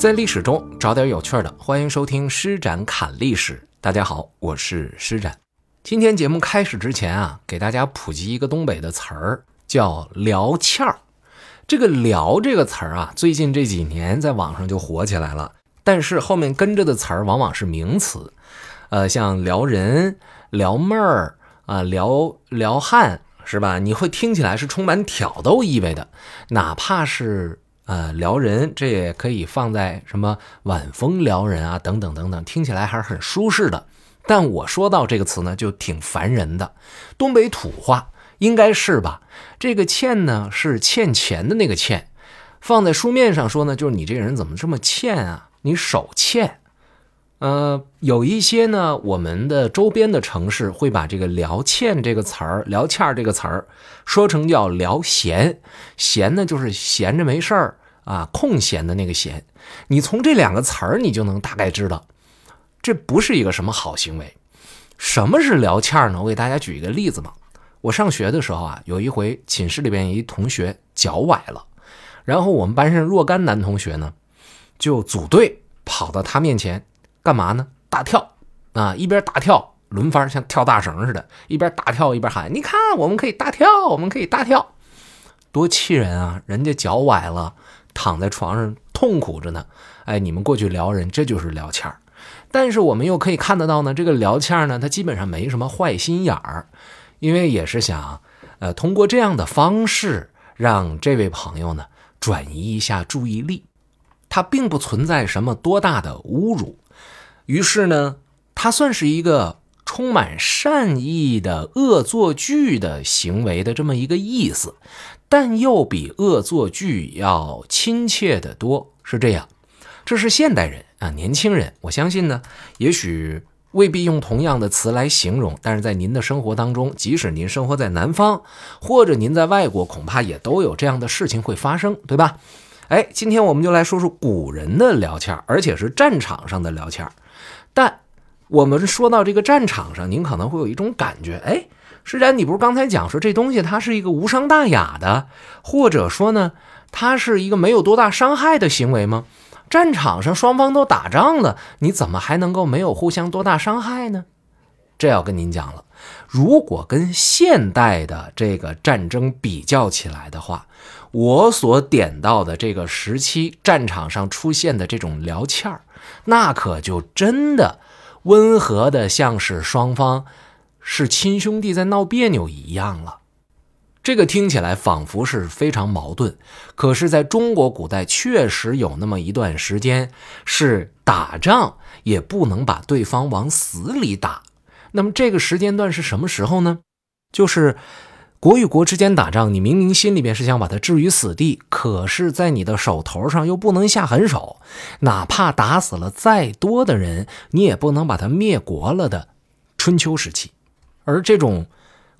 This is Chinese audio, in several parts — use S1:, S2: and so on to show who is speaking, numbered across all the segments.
S1: 在历史中找点有趣的，欢迎收听施展侃历史。大家好，我是施展。今天节目开始之前啊，给大家普及一个东北的词儿，叫“聊欠儿”。这个“聊”这个词儿啊，最近这几年在网上就火起来了。但是后面跟着的词儿往往是名词，呃，像撩人、撩妹儿啊、撩撩汉，是吧？你会听起来是充满挑逗意味的。哪怕是呃撩人，这也可以放在什么晚风撩人啊等等等等，听起来还是很舒适的。但我说到这个词呢，就挺烦人的。东北土话应该是吧？这个“欠”呢，是欠钱的那个“欠”，放在书面上说呢，就是你这个人怎么这么欠啊？你手欠，呃，有一些呢，我们的周边的城市会把这个“聊欠”这个词儿、“聊欠”这个词儿说成叫“聊闲”，闲呢就是闲着没事儿啊，空闲的那个闲。你从这两个词儿，你就能大概知道，这不是一个什么好行为。什么是聊欠呢？我给大家举一个例子吧。我上学的时候啊，有一回寝室里边一同学脚崴了，然后我们班上若干男同学呢。就组队跑到他面前，干嘛呢？大跳啊！一边大跳，轮番像跳大绳似的，一边大跳一边喊：“你看，我们可以大跳，我们可以大跳，多气人啊！人家脚崴了，躺在床上痛苦着呢。哎，你们过去撩人，这就是撩欠儿。但是我们又可以看得到呢，这个聊欠儿呢，他基本上没什么坏心眼儿，因为也是想，呃，通过这样的方式让这位朋友呢转移一下注意力。他并不存在什么多大的侮辱，于是呢，它算是一个充满善意的恶作剧的行为的这么一个意思，但又比恶作剧要亲切的多，是这样。这是现代人啊，年轻人，我相信呢，也许未必用同样的词来形容，但是在您的生活当中，即使您生活在南方，或者您在外国，恐怕也都有这样的事情会发生，对吧？哎，今天我们就来说说古人的聊天而且是战场上的聊天但我们说到这个战场上，您可能会有一种感觉，哎，施展，你不是刚才讲说这东西它是一个无伤大雅的，或者说呢，它是一个没有多大伤害的行为吗？战场上双方都打仗了，你怎么还能够没有互相多大伤害呢？这要跟您讲了，如果跟现代的这个战争比较起来的话。我所点到的这个时期战场上出现的这种聊欠儿，那可就真的温和的像是双方是亲兄弟在闹别扭一样了。这个听起来仿佛是非常矛盾，可是在中国古代确实有那么一段时间是打仗也不能把对方往死里打。那么这个时间段是什么时候呢？就是。国与国之间打仗，你明明心里边是想把他置于死地，可是，在你的手头上又不能下狠手，哪怕打死了再多的人，你也不能把他灭国了的春秋时期。而这种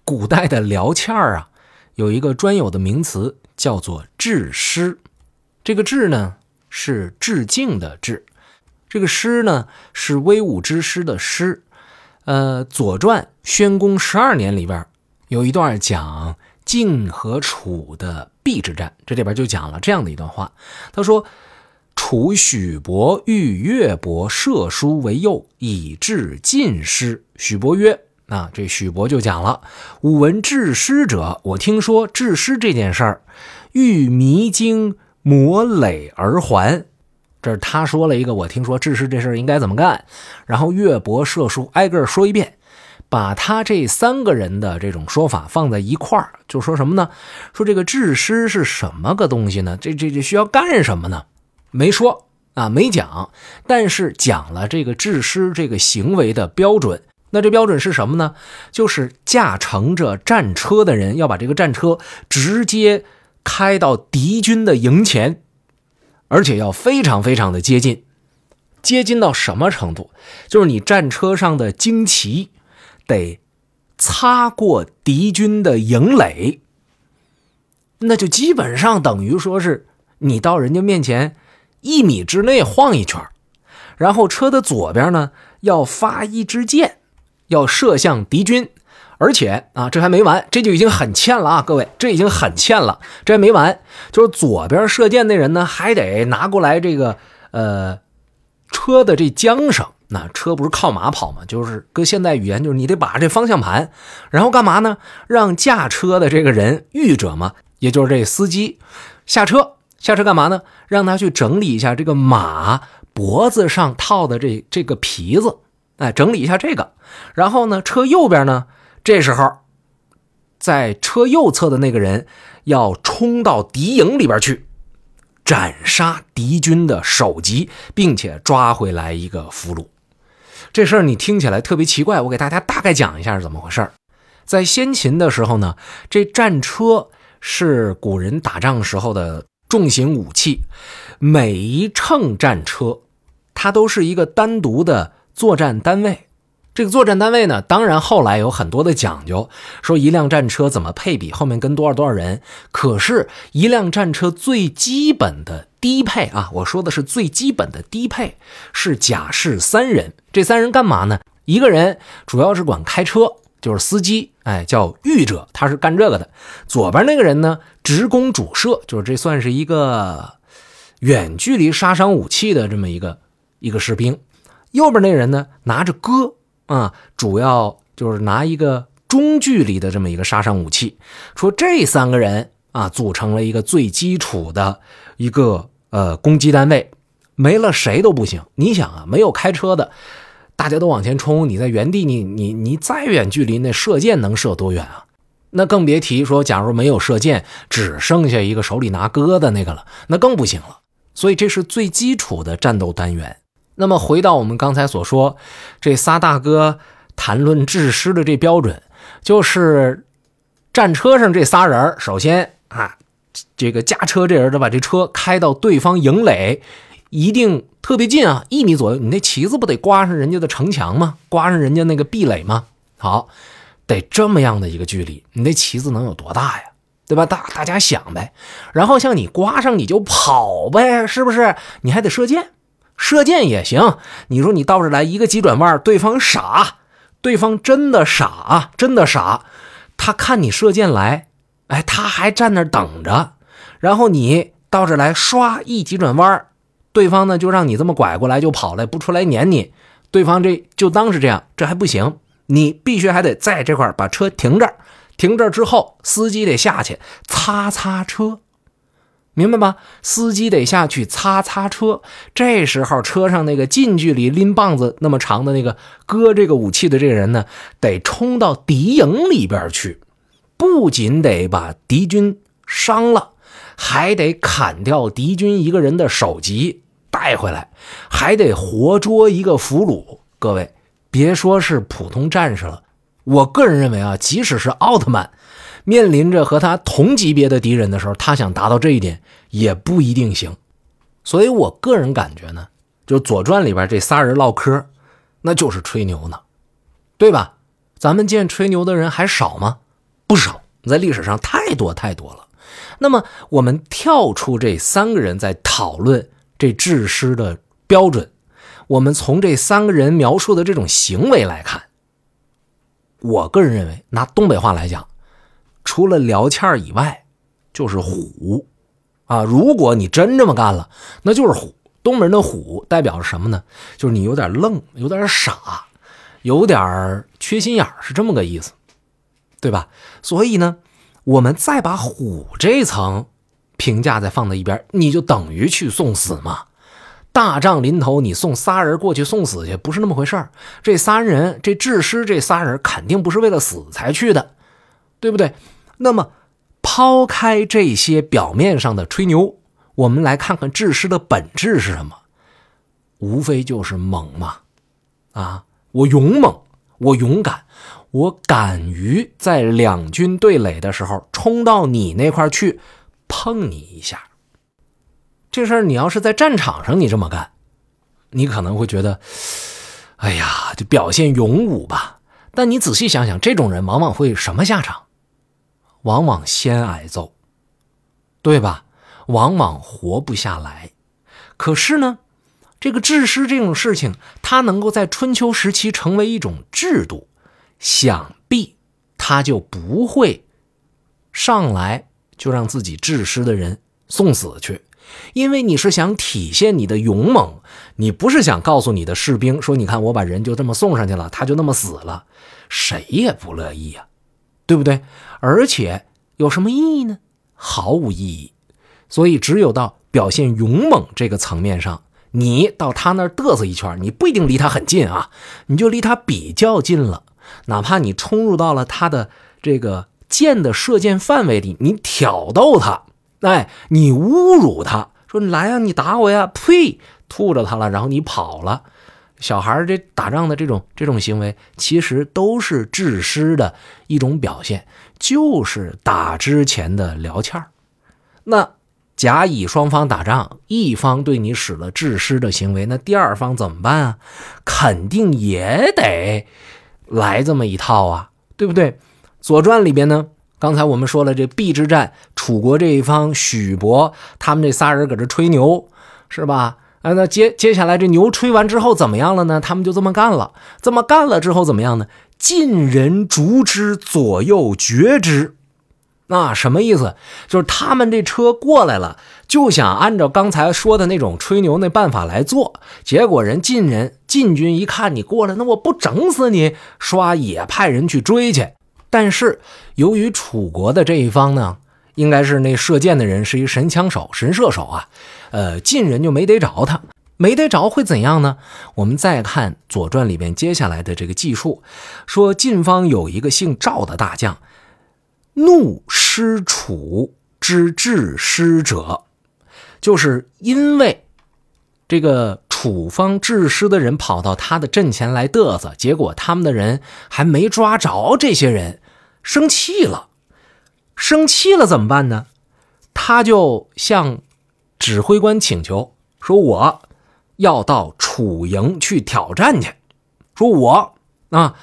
S1: 古代的聊欠儿啊，有一个专有的名词叫做致师。这个致呢是致敬的致，这个师呢是威武之师的师。呃，《左传》宣公十二年里边。有一段讲晋和楚的邲之战，这里边就讲了这样的一段话。他说：“楚许伯欲越伯射书为诱，以致晋师。许伯曰：‘啊，这许伯就讲了，吾闻治师者，我听说治师这件事儿，欲迷经磨垒而还。’这是他说了一个，我听说治师这事儿应该怎么干。然后越伯射书挨个说一遍。”把他这三个人的这种说法放在一块儿，就说什么呢？说这个治师是什么个东西呢？这这这需要干什么呢？没说啊，没讲，但是讲了这个治师这个行为的标准。那这标准是什么呢？就是驾乘着战车的人要把这个战车直接开到敌军的营前，而且要非常非常的接近，接近到什么程度？就是你战车上的旌旗。得擦过敌军的营垒，那就基本上等于说是你到人家面前一米之内晃一圈，然后车的左边呢要发一支箭，要射向敌军，而且啊这还没完，这就已经很欠了啊，各位，这已经很欠了，这还没完，就是左边射箭那人呢还得拿过来这个呃，车的这缰绳，那车不是靠马跑吗？就是搁现代语言，就是你得把这方向盘，然后干嘛呢？让驾车的这个人御者嘛，也就是这司机下车，下车干嘛呢？让他去整理一下这个马脖子上套的这这个皮子，哎，整理一下这个。然后呢，车右边呢，这时候在车右侧的那个人要冲到敌营里边去。斩杀敌军的首级，并且抓回来一个俘虏。这事儿你听起来特别奇怪，我给大家大概讲一下是怎么回事在先秦的时候呢，这战车是古人打仗时候的重型武器，每一乘战车，它都是一个单独的作战单位。这个作战单位呢，当然后来有很多的讲究，说一辆战车怎么配比，后面跟多少多少人。可是，一辆战车最基本的低配啊，我说的是最基本的低配，是甲士三人。这三人干嘛呢？一个人主要是管开车，就是司机，哎，叫御者，他是干这个的。左边那个人呢，直攻主射，就是这算是一个远距离杀伤武器的这么一个一个士兵。右边那人呢，拿着戈。啊，主要就是拿一个中距离的这么一个杀伤武器，说这三个人啊组成了一个最基础的一个呃攻击单位，没了谁都不行。你想啊，没有开车的，大家都往前冲，你在原地，你你你再远距离，那射箭能射多远啊？那更别提说，假如没有射箭，只剩下一个手里拿戈的那个了，那更不行了。所以这是最基础的战斗单元。那么回到我们刚才所说，这仨大哥谈论制师的这标准，就是战车上这仨人首先啊，这个驾车这人得把这车开到对方营垒，一定特别近啊，一米左右。你那旗子不得刮上人家的城墙吗？刮上人家那个壁垒吗？好，得这么样的一个距离，你那旗子能有多大呀？对吧？大大家想呗。然后像你刮上你就跑呗，是不是？你还得射箭。射箭也行，你说你倒着来一个急转弯，对方傻，对方真的傻，真的傻，他看你射箭来，哎，他还站那等着，然后你到这来，唰一急转弯，对方呢就让你这么拐过来就跑了，不出来撵你，对方这就当是这样，这还不行，你必须还得在这块把车停这儿，停这儿之后，司机得下去擦擦车。明白吗？司机得下去擦擦车。这时候，车上那个近距离拎棒子那么长的那个割这个武器的这个人呢，得冲到敌营里边去，不仅得把敌军伤了，还得砍掉敌军一个人的首级带回来，还得活捉一个俘虏。各位，别说是普通战士了，我个人认为啊，即使是奥特曼。面临着和他同级别的敌人的时候，他想达到这一点也不一定行。所以我个人感觉呢，就《左传》里边这仨人唠嗑，那就是吹牛呢，对吧？咱们见吹牛的人还少吗？不少，在历史上太多太多了。那么我们跳出这三个人在讨论这治师的标准，我们从这三个人描述的这种行为来看，我个人认为，拿东北话来讲。除了聊欠以外，就是虎，啊！如果你真这么干了，那就是虎。东北人的虎代表着什么呢？就是你有点愣，有点傻，有点缺心眼是这么个意思，对吧？所以呢，我们再把虎这层评价再放在一边，你就等于去送死嘛。大仗临头，你送仨人过去送死去，不是那么回事这仨人，这智师这仨人肯定不是为了死才去的。对不对？那么，抛开这些表面上的吹牛，我们来看看智师的本质是什么？无非就是猛嘛！啊，我勇猛，我勇敢，我敢于在两军对垒的时候冲到你那块去碰你一下。这事儿你要是在战场上你这么干，你可能会觉得，哎呀，就表现勇武吧。但你仔细想想，这种人往往会什么下场？往往先挨揍，对吧？往往活不下来。可是呢，这个治师这种事情，它能够在春秋时期成为一种制度，想必他就不会上来就让自己治师的人送死去，因为你是想体现你的勇猛，你不是想告诉你的士兵说：“你看，我把人就这么送上去了，他就那么死了。”谁也不乐意呀，对不对？而且有什么意义呢？毫无意义。所以，只有到表现勇猛这个层面上，你到他那儿嘚瑟一圈，你不一定离他很近啊，你就离他比较近了。哪怕你冲入到了他的这个箭的射箭范围里，你挑逗他，哎，你侮辱他，说来呀，你打我呀，呸，吐着他了，然后你跑了。小孩这打仗的这种这种行为，其实都是致师的一种表现，就是打之前的聊天那甲乙双方打仗，一方对你使了致师的行为，那第二方怎么办啊？肯定也得来这么一套啊，对不对？《左传》里边呢，刚才我们说了，这邲之战，楚国这一方，许伯他们这仨人搁这吹牛，是吧？啊，那接接下来这牛吹完之后怎么样了呢？他们就这么干了，这么干了之后怎么样呢？近人逐之，左右绝之。那什么意思？就是他们这车过来了，就想按照刚才说的那种吹牛那办法来做。结果人晋人晋军一看你过来，那我不整死你，刷也派人去追去。但是由于楚国的这一方呢。应该是那射箭的人是一神枪手、神射手啊，呃，晋人就没逮着他，没逮着会怎样呢？我们再看《左传》里边接下来的这个记述，说晋方有一个姓赵的大将，怒失楚之致师者，就是因为这个楚方治师的人跑到他的阵前来嘚瑟，结果他们的人还没抓着这些人，生气了。生气了怎么办呢？他就向指挥官请求说：“我要到楚营去挑战去。说我啊，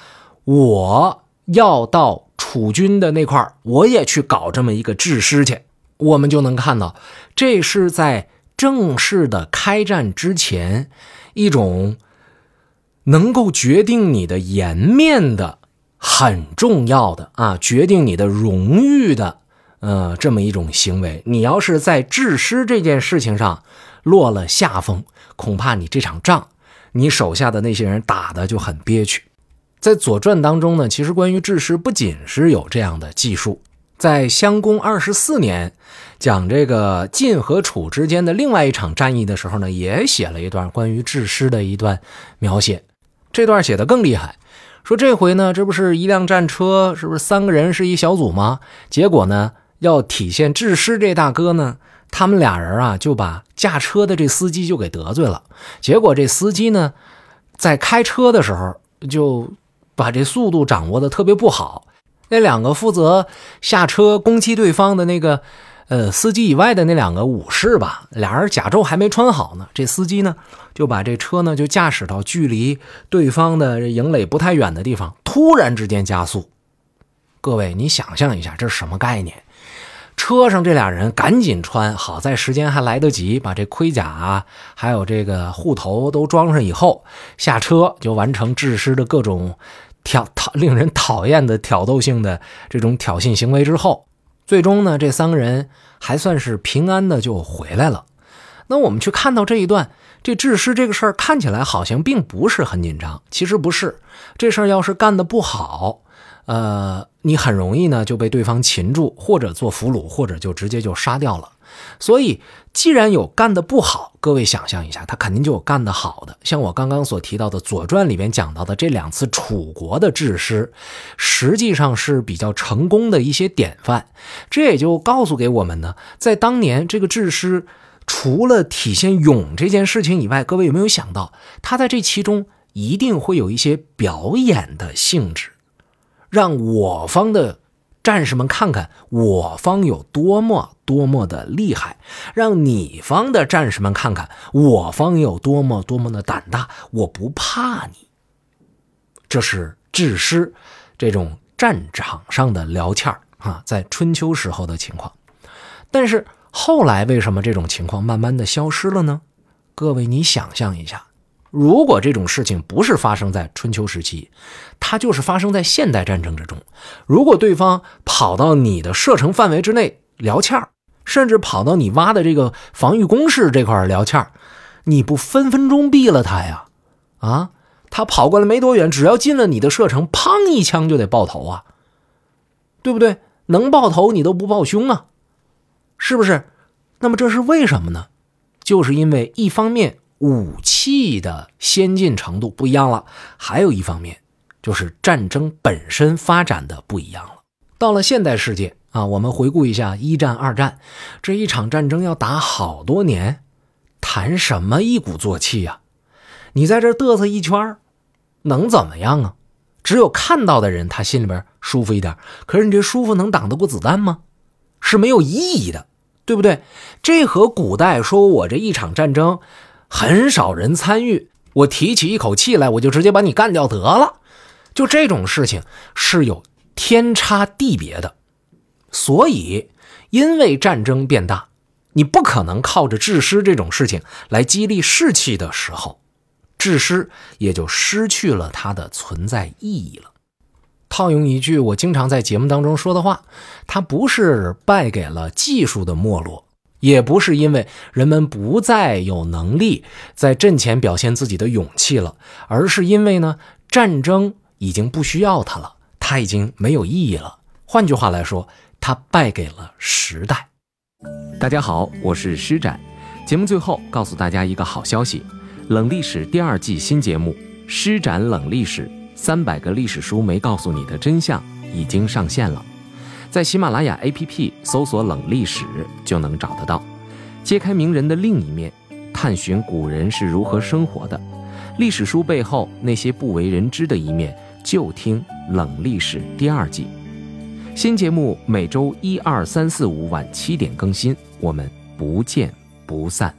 S1: 我要到楚军的那块我也去搞这么一个制师去。”我们就能看到，这是在正式的开战之前，一种能够决定你的颜面的。很重要的啊，决定你的荣誉的，呃，这么一种行为。你要是在致师这件事情上落了下风，恐怕你这场仗，你手下的那些人打的就很憋屈。在《左传》当中呢，其实关于致师不仅是有这样的记述，在襄公二十四年讲这个晋和楚之间的另外一场战役的时候呢，也写了一段关于致师的一段描写。这段写的更厉害。说这回呢，这不是一辆战车，是不是三个人是一小组吗？结果呢，要体现智师这大哥呢，他们俩人啊就把驾车的这司机就给得罪了。结果这司机呢，在开车的时候就把这速度掌握的特别不好。那两个负责下车攻击对方的那个。呃，司机以外的那两个武士吧，俩人甲胄还没穿好呢。这司机呢，就把这车呢就驾驶到距离对方的营垒不太远的地方，突然之间加速。各位，你想象一下，这是什么概念？车上这俩人赶紧穿好，在时间还来得及，把这盔甲，还有这个护头都装上以后，下车就完成制师的各种挑讨令人讨厌的挑逗性的这种挑衅行为之后。最终呢，这三个人还算是平安的就回来了。那我们去看到这一段，这致师这个事儿看起来好像并不是很紧张，其实不是。这事儿要是干的不好，呃，你很容易呢就被对方擒住，或者做俘虏，或者就直接就杀掉了。所以，既然有干的不好，各位想象一下，他肯定就有干的好的。像我刚刚所提到的《左传》里边讲到的这两次楚国的治师，实际上是比较成功的一些典范。这也就告诉给我们呢，在当年这个治师，除了体现勇这件事情以外，各位有没有想到，他在这其中一定会有一些表演的性质，让我方的。战士们，看看我方有多么多么的厉害，让你方的战士们看看我方有多么多么的胆大。我不怕你。这是致师这种战场上的聊天啊，在春秋时候的情况。但是后来为什么这种情况慢慢的消失了呢？各位，你想象一下。如果这种事情不是发生在春秋时期，它就是发生在现代战争之中。如果对方跑到你的射程范围之内聊欠儿，甚至跑到你挖的这个防御工事这块聊天你不分分钟毙了他呀？啊，他跑过来没多远，只要进了你的射程，砰一枪就得爆头啊，对不对？能爆头你都不爆胸啊，是不是？那么这是为什么呢？就是因为一方面武器的先进程度不一样了，还有一方面就是战争本身发展的不一样了。到了现代世界啊，我们回顾一下一战、二战这一场战争要打好多年。谈什么一鼓作气呀？你在这嘚瑟一圈能怎么样啊？只有看到的人他心里边舒服一点。可是你这舒服能挡得过子弹吗？是没有意义的，对不对？这和古代说我这一场战争很少人参与，我提起一口气来我就直接把你干掉得了，就这种事情是有天差地别的。所以，因为战争变大。你不可能靠着制师这种事情来激励士气的时候，制师也就失去了它的存在意义了。套用一句我经常在节目当中说的话，它不是败给了技术的没落，也不是因为人们不再有能力在阵前表现自己的勇气了，而是因为呢，战争已经不需要它了，它已经没有意义了。换句话来说，它败给了时代。大家好，我是施展。节目最后告诉大家一个好消息：冷历史第二季新节目《施展冷历史》，三百个历史书没告诉你的真相已经上线了。在喜马拉雅 APP 搜索“冷历史”就能找得到。揭开名人的另一面，探寻古人是如何生活的，历史书背后那些不为人知的一面，就听《冷历史》第二季。新节目每周一、二、三、四、五晚七点更新，我们不见不散。